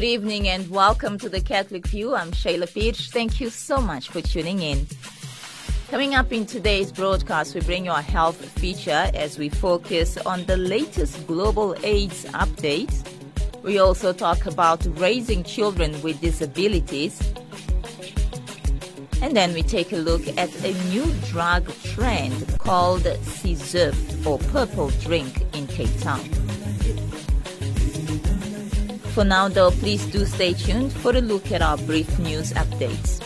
Good evening and welcome to the Catholic View. I'm Shayla Pierce. Thank you so much for tuning in. Coming up in today's broadcast, we bring you a health feature as we focus on the latest global AIDS update. We also talk about raising children with disabilities. And then we take a look at a new drug trend called sizzurp or purple drink in Cape Town. For now, though, please do stay tuned for a look at our brief news updates.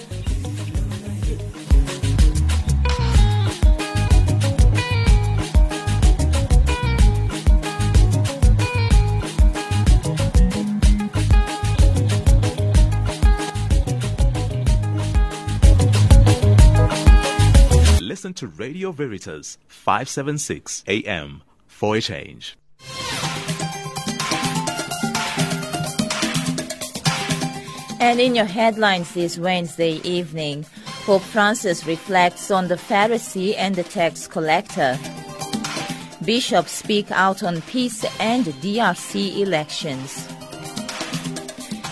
Listen to Radio Veritas 576 AM for a change. And in your headlines this Wednesday evening, Pope Francis reflects on the Pharisee and the tax collector. Bishops speak out on peace and DRC elections.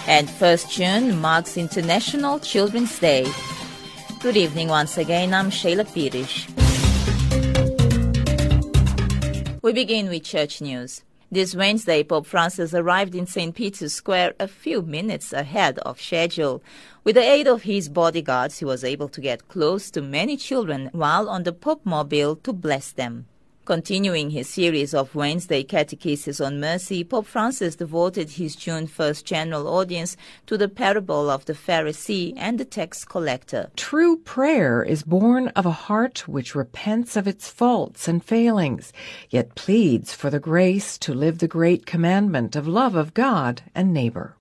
And 1st June marks International Children's Day. Good evening once again. I'm Shayla Pierce. We begin with church news. This Wednesday, Pope Francis arrived in St. Peter's Square a few minutes ahead of schedule. With the aid of his bodyguards, he was able to get close to many children while on the Pope Mobile to bless them. Continuing his series of Wednesday catechesis on mercy, Pope Francis devoted his June 1st general audience to the parable of the Pharisee and the tax collector. True prayer is born of a heart which repents of its faults and failings, yet pleads for the grace to live the great commandment of love of God and neighbor.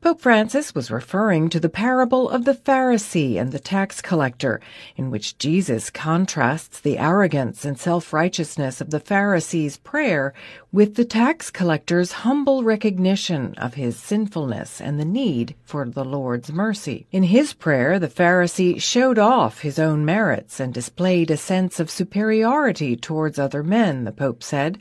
Pope Francis was referring to the parable of the Pharisee and the tax collector, in which Jesus contrasts the arrogance and self righteousness of the Pharisee's prayer with the tax collector's humble recognition of his sinfulness and the need for the Lord's mercy. In his prayer, the Pharisee showed off his own merits and displayed a sense of superiority towards other men, the Pope said.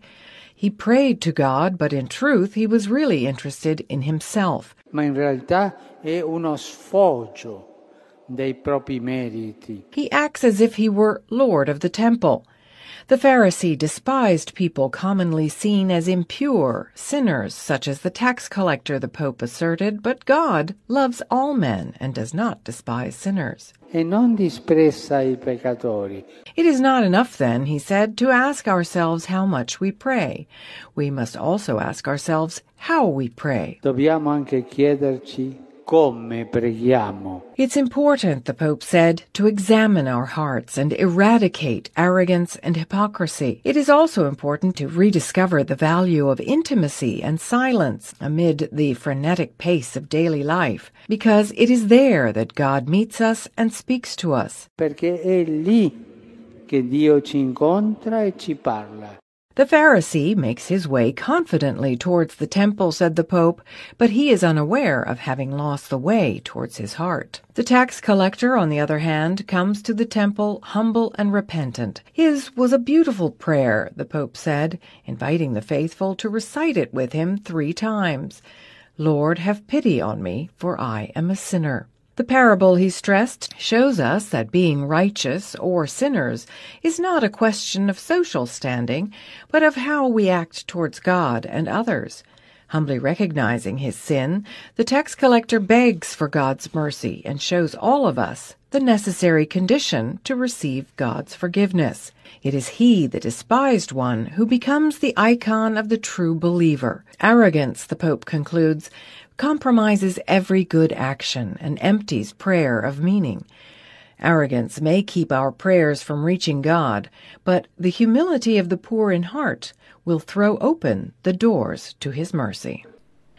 He prayed to God, but in truth he was really interested in himself. ma in realtà è uno sfoggio dei propri meriti. He acts as if he were Lord of the temple. The Pharisee despised people commonly seen as impure, sinners, such as the tax collector, the Pope asserted, but God loves all men and does not despise sinners. E non i peccatori. It is not enough, then, he said, to ask ourselves how much we pray. We must also ask ourselves how we pray. Dobbiamo anche chiederci come preghiamo. It's important, the Pope said, to examine our hearts and eradicate arrogance and hypocrisy. It is also important to rediscover the value of intimacy and silence amid the frenetic pace of daily life, because it is there that God meets us and speaks to us. Perché è lì che Dio ci incontra e ci parla. The Pharisee makes his way confidently towards the temple, said the Pope, but he is unaware of having lost the way towards his heart. The tax collector, on the other hand, comes to the temple humble and repentant. His was a beautiful prayer, the Pope said, inviting the faithful to recite it with him three times. Lord, have pity on me, for I am a sinner. The parable, he stressed, shows us that being righteous or sinners is not a question of social standing, but of how we act towards God and others. Humbly recognizing his sin, the tax collector begs for God's mercy and shows all of us the necessary condition to receive God's forgiveness. It is he, the despised one, who becomes the icon of the true believer. Arrogance, the Pope concludes, compromises every good action and empties prayer of meaning. Arrogance may keep our prayers from reaching God, but the humility of the poor in heart will throw open the doors to His mercy.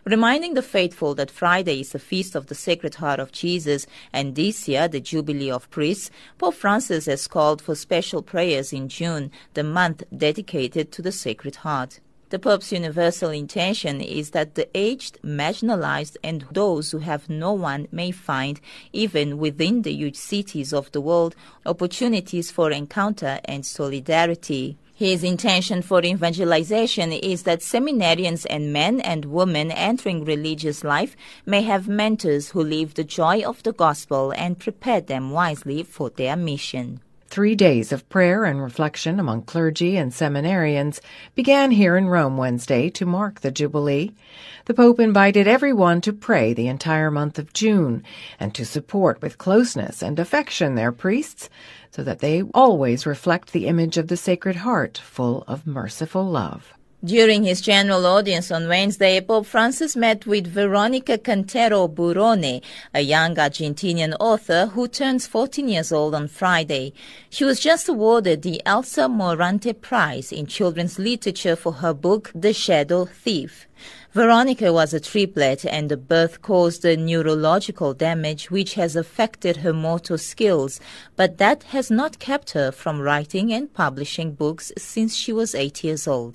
Reminding the faithful that Friday is the feast of the Sacred Heart of Jesus and this year the Jubilee of Priests, Pope Francis has called for special prayers in June, the month dedicated to the Sacred Heart. The Pope's universal intention is that the aged, marginalized, and those who have no one may find, even within the huge cities of the world, opportunities for encounter and solidarity. His intention for evangelization is that seminarians and men and women entering religious life may have mentors who live the joy of the gospel and prepare them wisely for their mission. Three days of prayer and reflection among clergy and seminarians began here in Rome Wednesday to mark the Jubilee. The Pope invited everyone to pray the entire month of June and to support with closeness and affection their priests so that they always reflect the image of the Sacred Heart, full of merciful love. During his general audience on Wednesday, Pope Francis met with Veronica Cantero Burroni, a young Argentinian author who turns 14 years old on Friday. She was just awarded the Elsa Morante Prize in Children's Literature for her book, The Shadow Thief. Veronica was a triplet and the birth caused a neurological damage which has affected her motor skills, but that has not kept her from writing and publishing books since she was eight years old.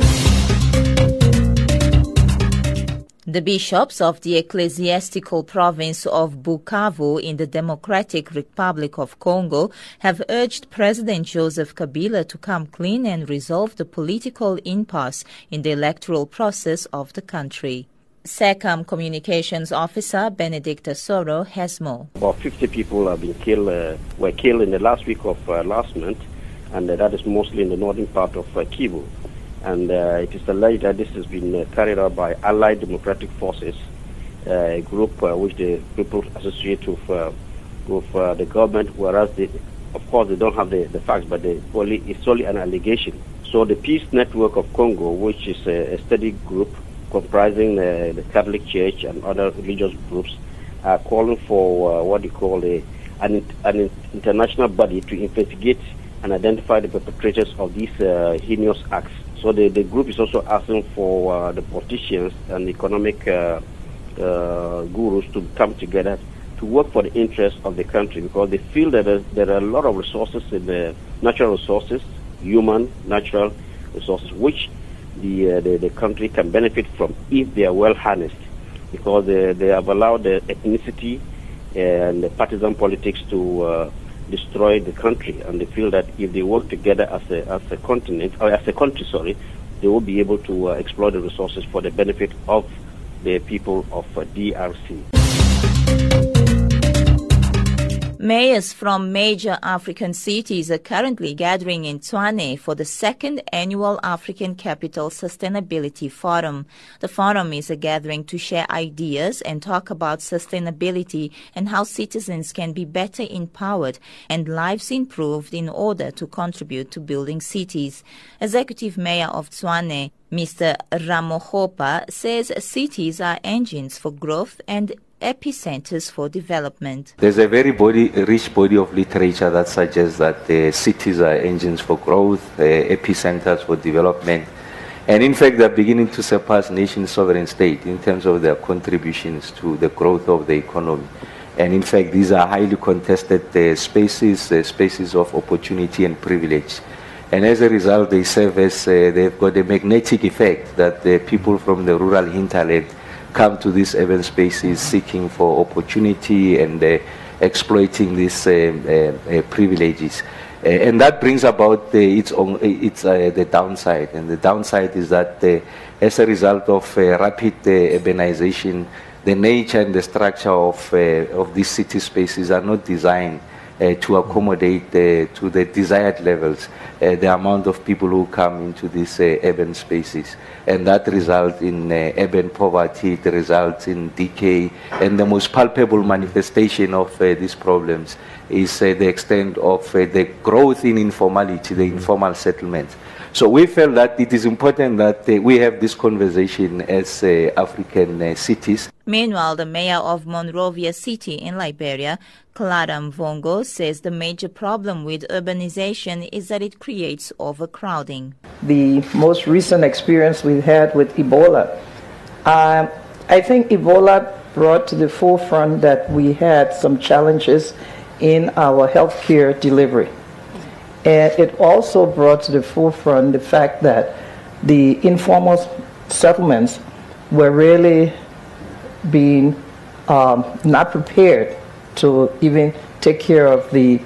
The bishops of the ecclesiastical province of Bukavu in the Democratic Republic of Congo have urged President Joseph Kabila to come clean and resolve the political impasse in the electoral process of the country. SECAM Communications Officer Benedict Soro has more. About 50 people have been killed, uh, were killed in the last week of uh, last month, and uh, that is mostly in the northern part of uh, Kivu and uh, it is alleged that this has been uh, carried out by Allied Democratic Forces, uh, a group uh, which the people associate with, uh, with uh, the government, whereas they, of course they don't have the, the facts, but they only, it's only an allegation. So the Peace Network of Congo, which is a, a study group comprising the Catholic Church and other religious groups, are calling for what they call a, an, an international body to investigate and identify the perpetrators of these heinous acts. So the, the group is also asking for uh, the politicians and economic uh, uh, gurus to come together to work for the interests of the country because they feel that there are a lot of resources in the natural resources, human, natural resources, which the, uh, the, the country can benefit from if they are well harnessed because they, they have allowed the ethnicity and the partisan politics to uh, destroy the country, and they feel that if they work together as a as a continent or as a country, sorry, they will be able to uh, exploit the resources for the benefit of the people of uh, DRC. Mayors from major African cities are currently gathering in Tshwane for the second annual African Capital Sustainability Forum. The forum is a gathering to share ideas and talk about sustainability and how citizens can be better empowered and lives improved in order to contribute to building cities. Executive Mayor of Tshwane, Mr. Ramokgopa, says cities are engines for growth and epicenters for development. There's a very body, rich body of literature that suggests that the cities are engines for growth, uh, epicenters for development. And in fact, they're beginning to surpass nation sovereign state in terms of their contributions to the growth of the economy. And in fact, these are highly contested uh, spaces, uh, spaces of opportunity and privilege. And as a result, they serve as, uh, they've got a magnetic effect that the people from the rural hinterland come to these urban spaces seeking for opportunity and uh, exploiting these uh, uh, uh privileges. And that brings about its, own, its the downside. And the downside is that as a result of rapid urbanization, the nature and the structure of, of these city spaces are not designed Uh, to accommodate uh, to the desired levels uh, the amount of people who come into these uh, urban spaces. And that results in uh, urban poverty, it results in decay, and the most palpable manifestation of these problems is the extent of the growth in informality, the informal settlements. So we felt that it is important that uh, we have this conversation as uh, African uh, cities. Meanwhile, the mayor of Monrovia City in Liberia, Clara Mvogo, says the major problem with urbanization is that it creates overcrowding. The most recent experience we had with Ebola, uh, I think Ebola brought to the forefront that we had some challenges in our healthcare delivery. And it also brought to the forefront the fact that the informal settlements were really being um, not prepared to even take care of the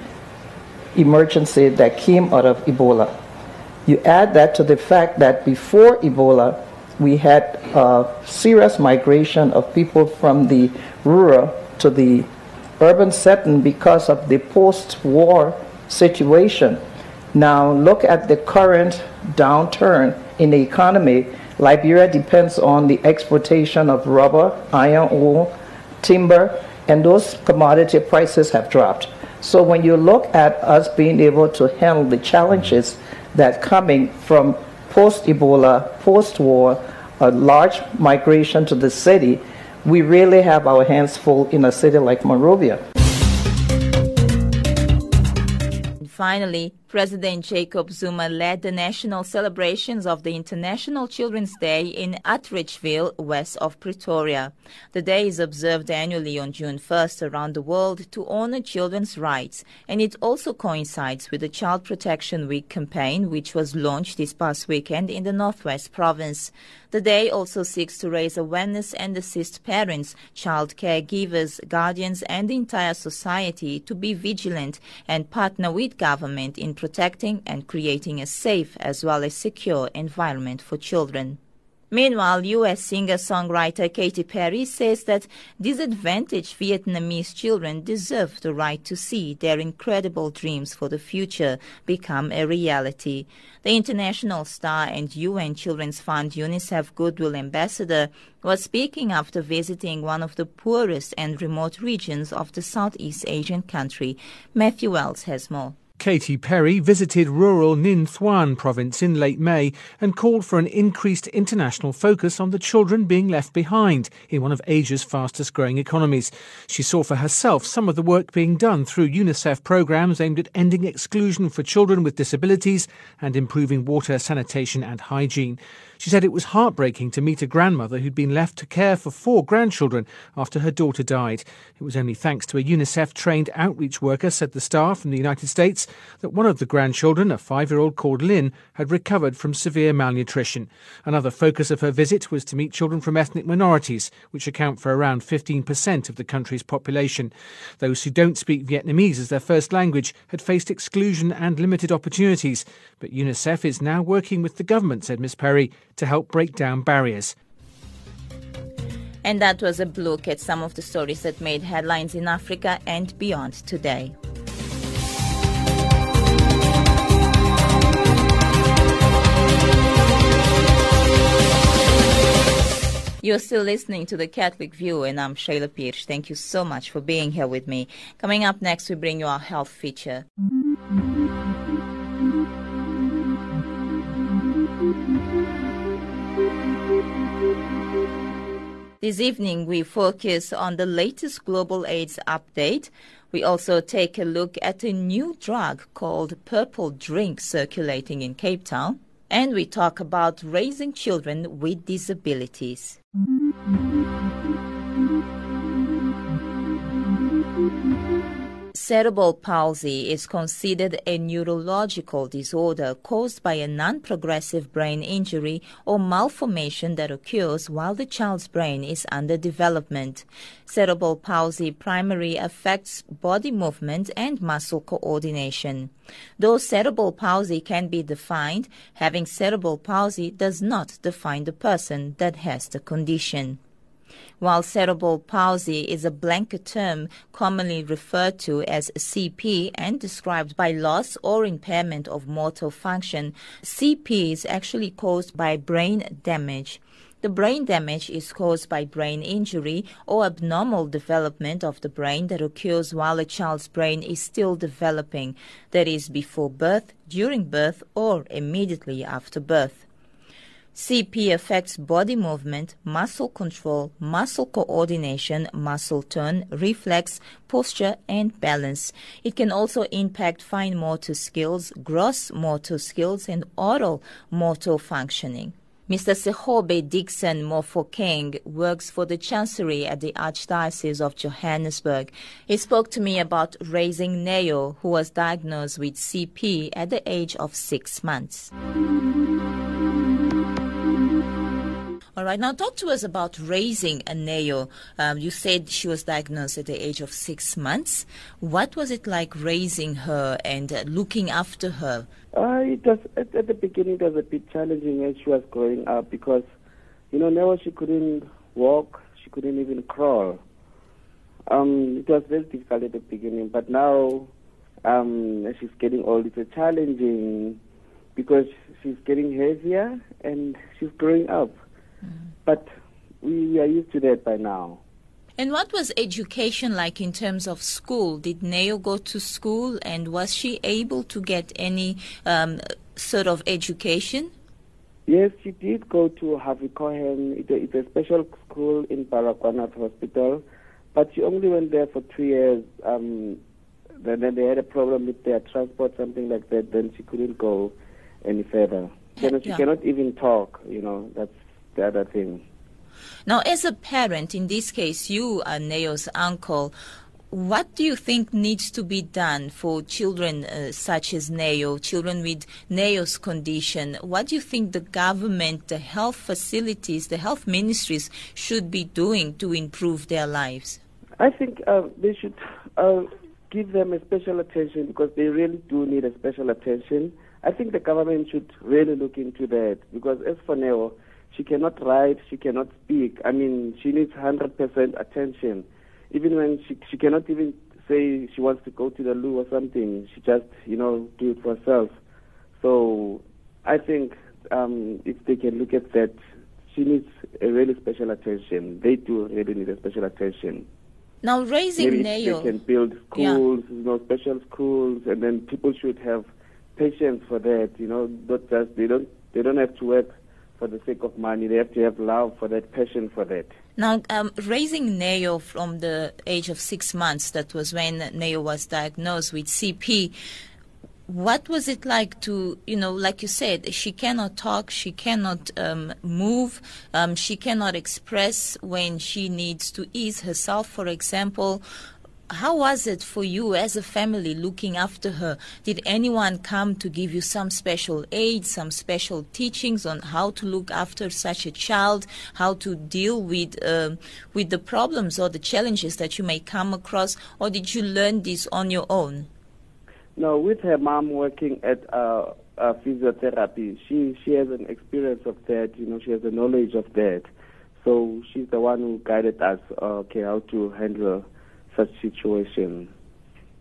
emergency that came out of Ebola. You add that to the fact that before Ebola, we had a serious migration of people from the rural to the urban setting because of the post war situation. Now, look at the current downturn in the economy. Liberia depends on the exportation of rubber, iron ore, timber, and those commodity prices have dropped. So when you look at us being able to handle the challenges that coming from post-Ebola, post-war, a large migration to the city, we really have our hands full in a city like Monrovia. Finally, President Jacob Zuma led the national celebrations of the International Children's Day in Atteridgeville, west of Pretoria. The day is observed annually on June 1st around the world to honor children's rights, and it also coincides with the Child Protection Week campaign, which was launched this past weekend in the Northwest Province. The day also seeks to raise awareness and assist parents, child caregivers, guardians, and the entire society to be vigilant and partner with government in protecting and creating a safe as well as secure environment for children. Meanwhile, U.S. singer-songwriter Katy Perry says that disadvantaged Vietnamese children deserve the right to see their incredible dreams for the future become a reality. The international star and UN Children's Fund UNICEF Goodwill Ambassador was speaking after visiting one of the poorest and remote regions of the Southeast Asian country. Matthew Wells has more. Katy Perry visited rural Ninh Thuan province in late May and called for an increased international focus on the children being left behind in one of Asia's fastest growing economies. She saw for herself some of the work being done through UNICEF programs aimed at ending exclusion for children with disabilities and improving water, sanitation and hygiene. She said it was heartbreaking to meet a grandmother who'd been left to care for four grandchildren after her daughter died. It was only thanks to a UNICEF trained outreach worker, said the star from the United States, that one of the grandchildren, a five year old called Lynn, had recovered from severe malnutrition. Another focus of her visit was to meet children from ethnic minorities, which account for around 15% of the country's population. Those who don't speak Vietnamese as their first language had faced exclusion and limited opportunities. But UNICEF is now working with the government, said Ms. Perry, to help break down barriers. And that was a look at some of the stories that made headlines in Africa and beyond today. You're still listening to the Catholic View, and I'm Shayla Pierce. Thank you so much for being here with me. Coming up next, we bring you our health feature. This evening, we focus on the latest global AIDS update. We also take a look at a new drug called Purple Drink circulating in Cape Town. And we talk about raising children with disabilities. Cerebral palsy is considered a neurological disorder caused by a non progressive brain injury or malformation that occurs while the child's brain is under development. Cerebral palsy primarily affects body movement and muscle coordination. Though cerebral palsy can be defined, having cerebral palsy does not define the person that has the condition. While cerebral palsy is a blanket term commonly referred to as CP and described by loss or impairment of motor function, CP is actually caused by brain damage. The brain damage is caused by brain injury or abnormal development of the brain that occurs while a child's brain is still developing, that is, before birth, during birth, or immediately after birth. CP affects body movement, muscle control, muscle coordination, muscle tone, reflex, posture, and balance. It can also impact fine motor skills, gross motor skills, and oral motor functioning. Mr. Sehobe Dixon Mofokeng works for the Chancery at the Archdiocese of Johannesburg. He spoke to me about raising Neo, who was diagnosed with CP at the age of six months. All right, now talk to us about raising a Neo. Um, you said she was diagnosed at the age of six months. What was it like raising her and uh, looking after her? Uh, it was at, at, the beginning. It was a bit challenging as she was growing up because, you know, Neo she couldn't walk, she couldn't even crawl. Um, it was very difficult at the beginning, but now, um, she's getting old, it's a challenging because she's getting heavier and she's growing up. Mm. But we, we are used to that by now. And what was education like in terms of school? Did Neo go to school and was she able to get any um, sort of education? Yes, she did go to Harvey Cohen. It's a special school in Baragwanath Hospital, but she only went there for two years. Um, then, then they had a problem with their transport, something like that. Then she couldn't go any further. She, yeah. she cannot even talk. You know, that's the other thing. Now, as a parent, in this case, you are Neo's uncle. What do you think needs to be done for children uh, such as Neo, children with Neo's condition? What do you think the government, the health facilities, the health ministries should be doing to improve their lives? I think uh, they should uh, give them a special attention because they really do need a special attention. I think the government should really look into that because as for Neo, she cannot write, she cannot speak. I mean, she needs 100% attention. Even when she, she cannot even say she wants to go to the loo or something, she just, you know, do it for herself. So I think um, if they can look at that, she needs a really special attention. They do really need a special attention. Now, raising Maybe Neo. They can build schools, yeah. you know, special schools, and then people should have patience for that. You know, not just they don't they don't have to work for the sake of money. They have to have love for that, passion for that. Now, um, raising Neo from the age of six months, that was when Neo was diagnosed with CP. What was it like to, you know, like you said, she cannot talk, she cannot um, move, um, she cannot express when she needs to ease herself, for example how was it for you as a family looking after her? Did anyone come to give you some special aid, some special teachings on how to look after such a child, how to deal with uh, with the problems or the challenges that you may come across, or did you learn this on your own? No, with her mom working at uh, uh, physiotherapy, she she has an experience of that. You know, she has a knowledge of that. So she's the one who guided us. Okay, how to handle such situation.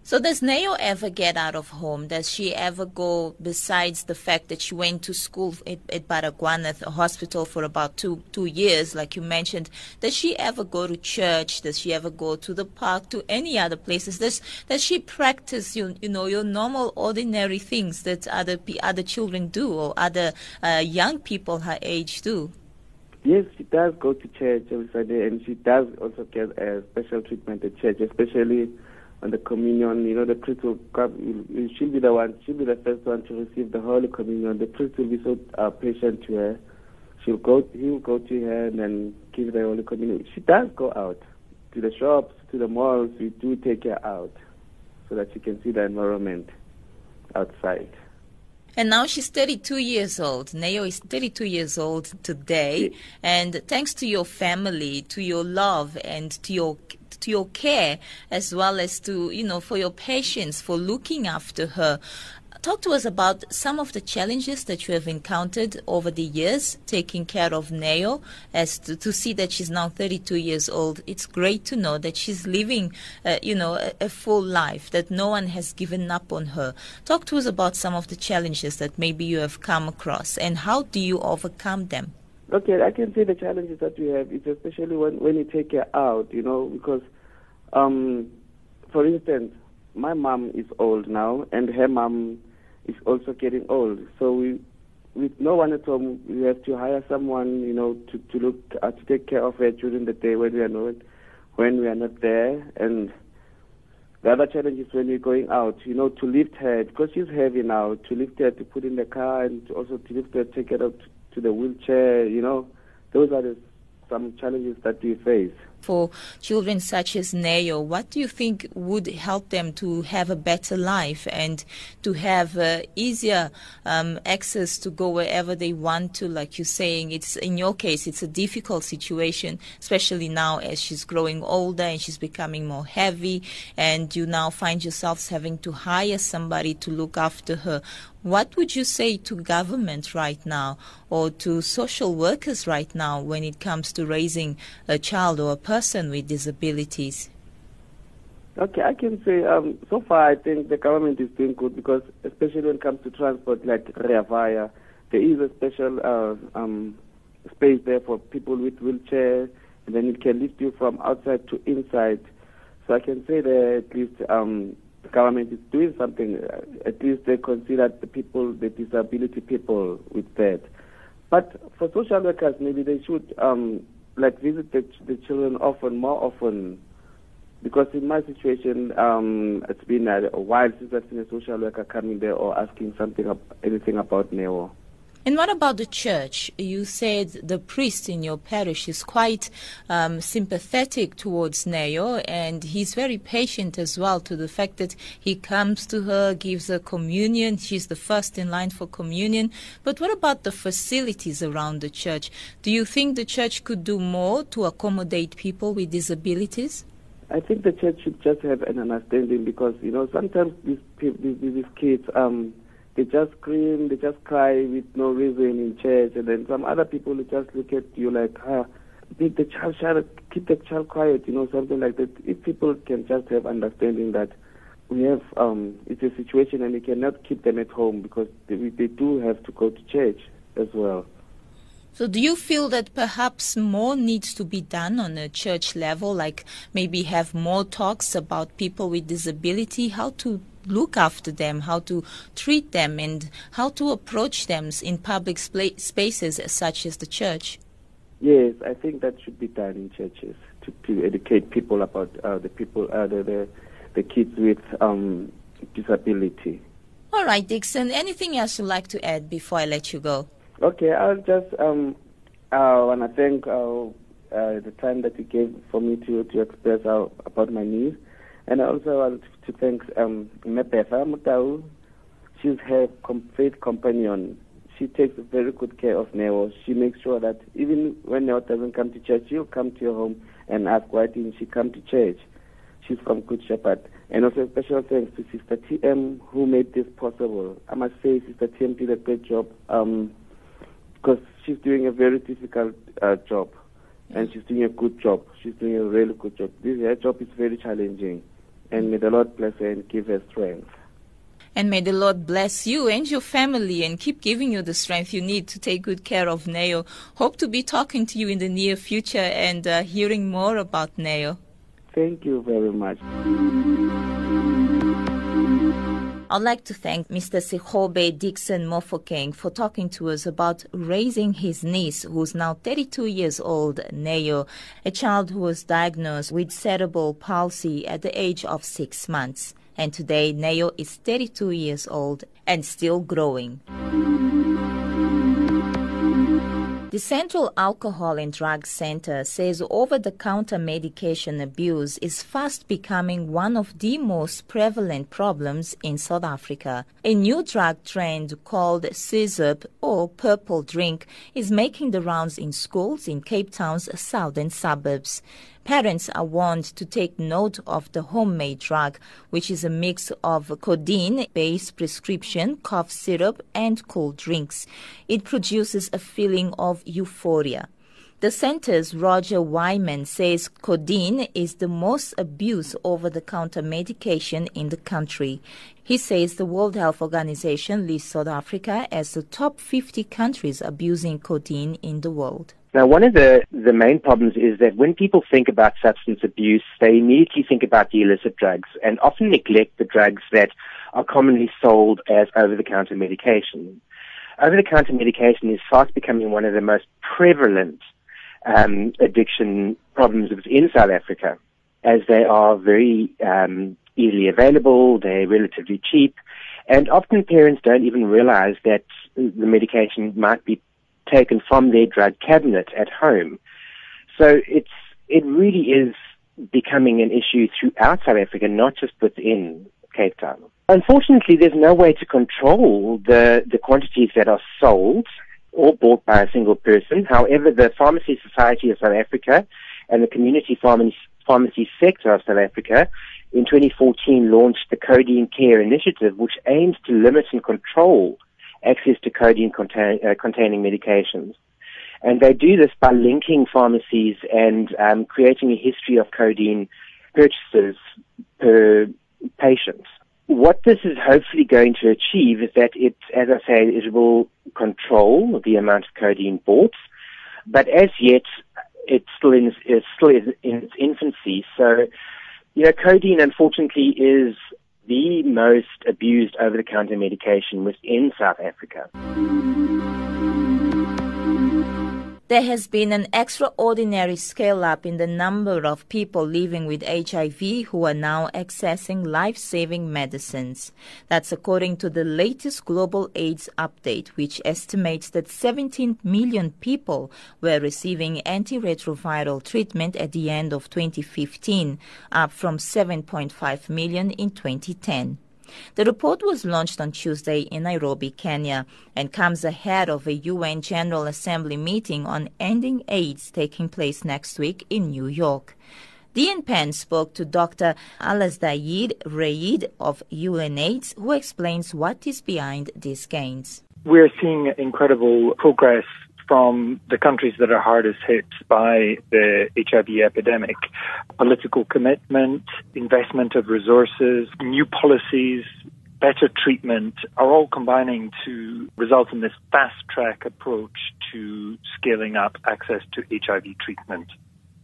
So does Neo ever get out of home? Does she ever go, besides the fact that she went to school at, at hospital for about two, two years, like you mentioned, does she ever go to church? Does she ever go to the park, to any other places? Does, does she practice, you, you know, your normal, ordinary things that other, other children do or other uh, young people her age do? Yes, she does go to church every Sunday, and she does also get a special treatment at church, especially on the communion. You know, the priest will come, she'll be the one, she'll be the first one to receive the Holy Communion. The priest will be so uh, patient to her. She'll go, he will go to her and then give the Holy Communion. She does go out to the shops, to the malls. We do take her out so that she can see the environment outside. And now she's 32 years old. Neo is 32 years old today. And thanks to your family, to your love, and to your to your care, as well as to you know for your patience, for looking after her, talk to us about some of the challenges that you have encountered over the years taking care of Neo as to, to see that she's now 32 years old. It's great to know that she's living, uh, you know, a, a, full life, that no one has given up on her. Talk to us about some of the challenges that maybe you have come across and how do you overcome them? Okay, I can say the challenges that we have is especially when, when you take her out, you know, because, um, for instance, my mom is old now, and her mom is also getting old. So we, with no one at home, we have to hire someone, you know, to to look uh, to take care of her during the day when we are not when we are not there. And the other challenge is when we're going out, you know, to lift her because she's heavy now. To lift her, to put in the car, and to also to lift her, take her up to the wheelchair. You know, those are the, some challenges that we face. For children such as Neo, what do you think would help them to have a better life and to have uh, easier um, access to go wherever they want to? Like you're saying, it's in your case, it's a difficult situation, especially now as she's growing older and she's becoming more heavy, and you now find yourselves having to hire somebody to look after her. What would you say to government right now or to social workers right now when it comes to raising a child or a person with disabilities? Okay, I can say um, so far I think the government is doing good because especially when it comes to transport like Rea Vaya, there is a special uh, um, space there for people with wheelchair and then it can lift you from outside to inside. So I can say that at least um, the government is doing something. Uh, at least they consider the people, the disability people with that. But for social workers, maybe they should um, like visit the, the children often, more often. Because in my situation, um, it's been a, a while since I've seen a social worker coming there or asking something, anything about Neo. And what about the church? You said the priest in your parish is quite um, sympathetic towards Neo, and he's very patient as well to the fact that he comes to her, gives her communion. She's the first in line for communion. But what about the facilities around the church? Do you think the church could do more to accommodate people with disabilities? I think the church should just have an understanding because you know sometimes these these, these kids um they just scream, they just cry with no reason in church, and then some other people just look at you like, ah, make the child shut, keep the child quiet, you know, something like that. If people can just have understanding that we have, um, it's a situation and we cannot keep them at home because they, they do have to go to church as well. So, do you feel that perhaps more needs to be done on a church level, like maybe have more talks about people with disability, how to look after them, how to treat them, and how to approach them in public spaces such as the church? Yes, I think that should be done in churches to, to educate people about uh, the people, uh, the, the, the kids with um, disability. All right, Dixon. Anything else you'd like to add before I let you go? Okay, I'll just um, I want to thank uh, uh, the time that you gave for me to to express uh, about my needs, and I also want to thank um, Mutau. She's her faith companion. She takes very good care of Neo. She makes sure that even when Neo doesn't come to church, she'll come to your home and ask why didn't she come to church. She's from Good Shepherd. And also special thanks to Sister TM who made this possible. I must say Sister TM did a great job um, because she's doing a very difficult uh, job and she's doing a good job. She's doing a really good job. This her job is very challenging. And may the Lord bless her and give her strength. And may the Lord bless you and your family and keep giving you the strength you need to take good care of Neo. Hope to be talking to you in the near future and uh, hearing more about Neo. Thank you very much. I'd like to thank Mr. Sihobe Dixon Mofokeng for talking to us about raising his niece, who's now 32 years old, Neo, a child who was diagnosed with cerebral palsy at the age of six months. And today, Neo is 32 years old and still growing. The Central Alcohol and Drug Center says over the counter medication abuse is fast becoming one of the most prevalent problems in South Africa. A new drug trend called sizzurp or purple drink is making the rounds in schools in Cape Town's southern suburbs. Parents are warned to take note of the homemade drug, which is a mix of codeine based prescription, cough syrup, and cold drinks. It produces a feeling of euphoria. The center's Roger Wyman says codeine is the most abused over the counter medication in the country. He says the World Health Organization lists South Africa as the top 50 countries abusing codeine in the world. Now, one of the, the main problems is that when people think about substance abuse, they immediately think about the illicit drugs and often neglect the drugs that are commonly sold as over-the-counter medication. Over-the-counter medication is fast becoming one of the most prevalent um, addiction problems in South Africa, as they are very um, easily available, they're relatively cheap, and often parents don't even realize that the medication might be taken from their drug cabinet at home. So it's it really is becoming an issue throughout South Africa, not just within Cape Town. Unfortunately, there's no way to control the, the quantities that are sold or bought by a single person. However, the Pharmacy Society of South Africa and the Community Pharmacy, pharmacy sector of South Africa in 2014 launched the Codeine Care Initiative, which aims to limit and control access to codeine contain, uh, containing medications. And they do this by linking pharmacies and um, creating a history of codeine purchases per patient. What this is hopefully going to achieve is that it, as I say, it will control the amount of codeine bought, but as yet, it's still in, it's still in its infancy. So, you know, codeine unfortunately is the most abused over-the-counter medication within South Africa. There has been an extraordinary scale up in the number of people living with HIV who are now accessing life saving medicines. That's according to the latest Global AIDS update, which estimates that 17 million people were receiving antiretroviral treatment at the end of 2015, up from 7.5 million in 2010. The report was launched on Tuesday in Nairobi, Kenya, and comes ahead of a UN General Assembly meeting on ending AIDS taking place next week in New York. Dean Penn spoke to Dr. Alasdair Reid of UNAIDS, who explains what is behind these gains. We're seeing incredible progress from the countries that are hardest hit by the HIV epidemic. Political commitment, investment of resources, new policies, better treatment are all combining to result in this fast track approach to scaling up access to HIV treatment.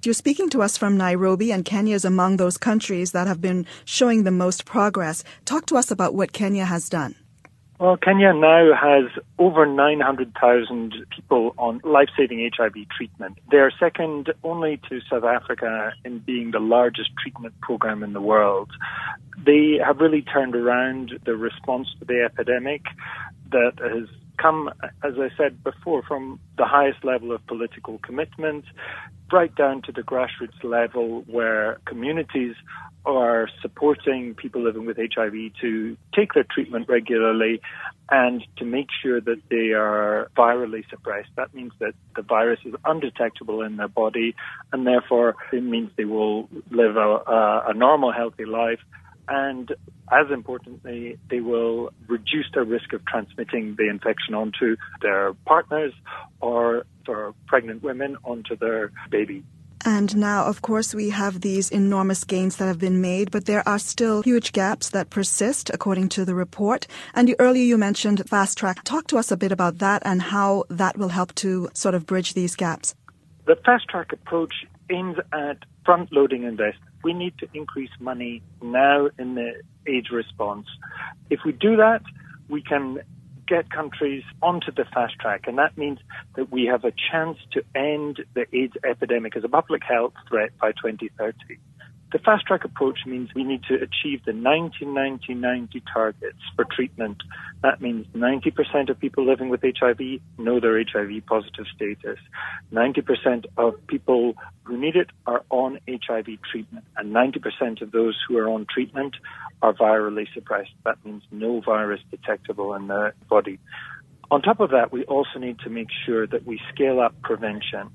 You're speaking to us from Nairobi, and Kenya is among those countries that have been showing the most progress. Talk to us about what Kenya has done. Well, Kenya now has over 900,000 people on life-saving HIV treatment. They are second only to South Africa in being the largest treatment program in the world. They have really turned around the response to the epidemic that has come, as I said before, from the highest level of political commitment right down to the grassroots level where communities are supporting people living with HIV to take their treatment regularly and to make sure that they are virally suppressed. That means that the virus is undetectable in their body and therefore it means they will live a, a normal, healthy life and as importantly, they will reduce their risk of transmitting the infection onto their partners or for pregnant women onto their baby. And now, of course, we have these enormous gains that have been made, but there are still huge gaps that persist, according to the report. And you, earlier you mentioned fast track. Talk to us a bit about that and how that will help to sort of bridge these gaps. The fast track approach aims at front loading investment. We need to increase money now in the AIDS response. If we do that, we can get countries onto the fast track, and that means that we have a chance to end the AIDS epidemic as a public health threat by 2030. The fast track approach means we need to achieve the 90-90-90 targets for treatment. That means 90% of people living with HIV know their HIV positive status. 90% of people who need it are on HIV treatment, and 90% of those who are on treatment are virally suppressed. That means no virus detectable in the body. On top of that, we also need to make sure that we scale up prevention.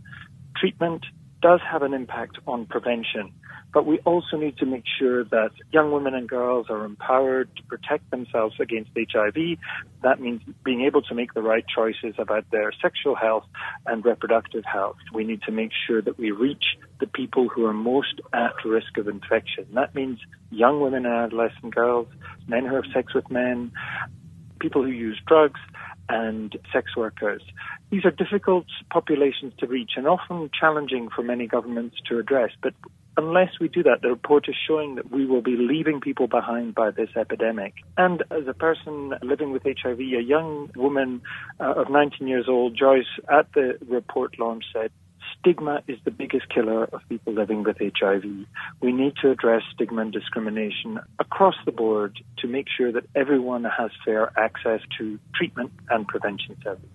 Treatment does have an impact on prevention. But we also need to make sure that young women and girls are empowered to protect themselves against HIV. That means being able to make the right choices about their sexual health and reproductive health. We need to make sure that we reach the people who are most at risk of infection. That means young women and adolescent girls, men who have sex with men, people who use drugs, and sex workers. These are difficult populations to reach and often challenging for many governments to address, but unless we do that, the report is showing that we will be leaving people behind by this epidemic. And as a person living with HIV, a young woman uh, of 19 years old, Joyce, at the report launch said, stigma is the biggest killer of people living with HIV. We need to address stigma and discrimination across the board to make sure that everyone has fair access to treatment and prevention services.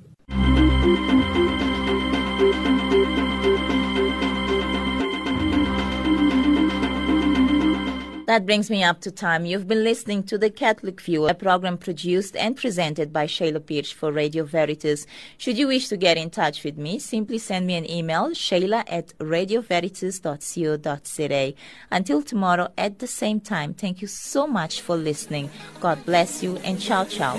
That brings me up to time. You've been listening to The Catholic View, a program produced and presented by Shayla Pierce for Radio Veritas. Should you wish to get in touch with me, simply send me an email, shayla at radioveritas.co.za. Until tomorrow at the same time, thank you so much for listening. God bless you and ciao ciao.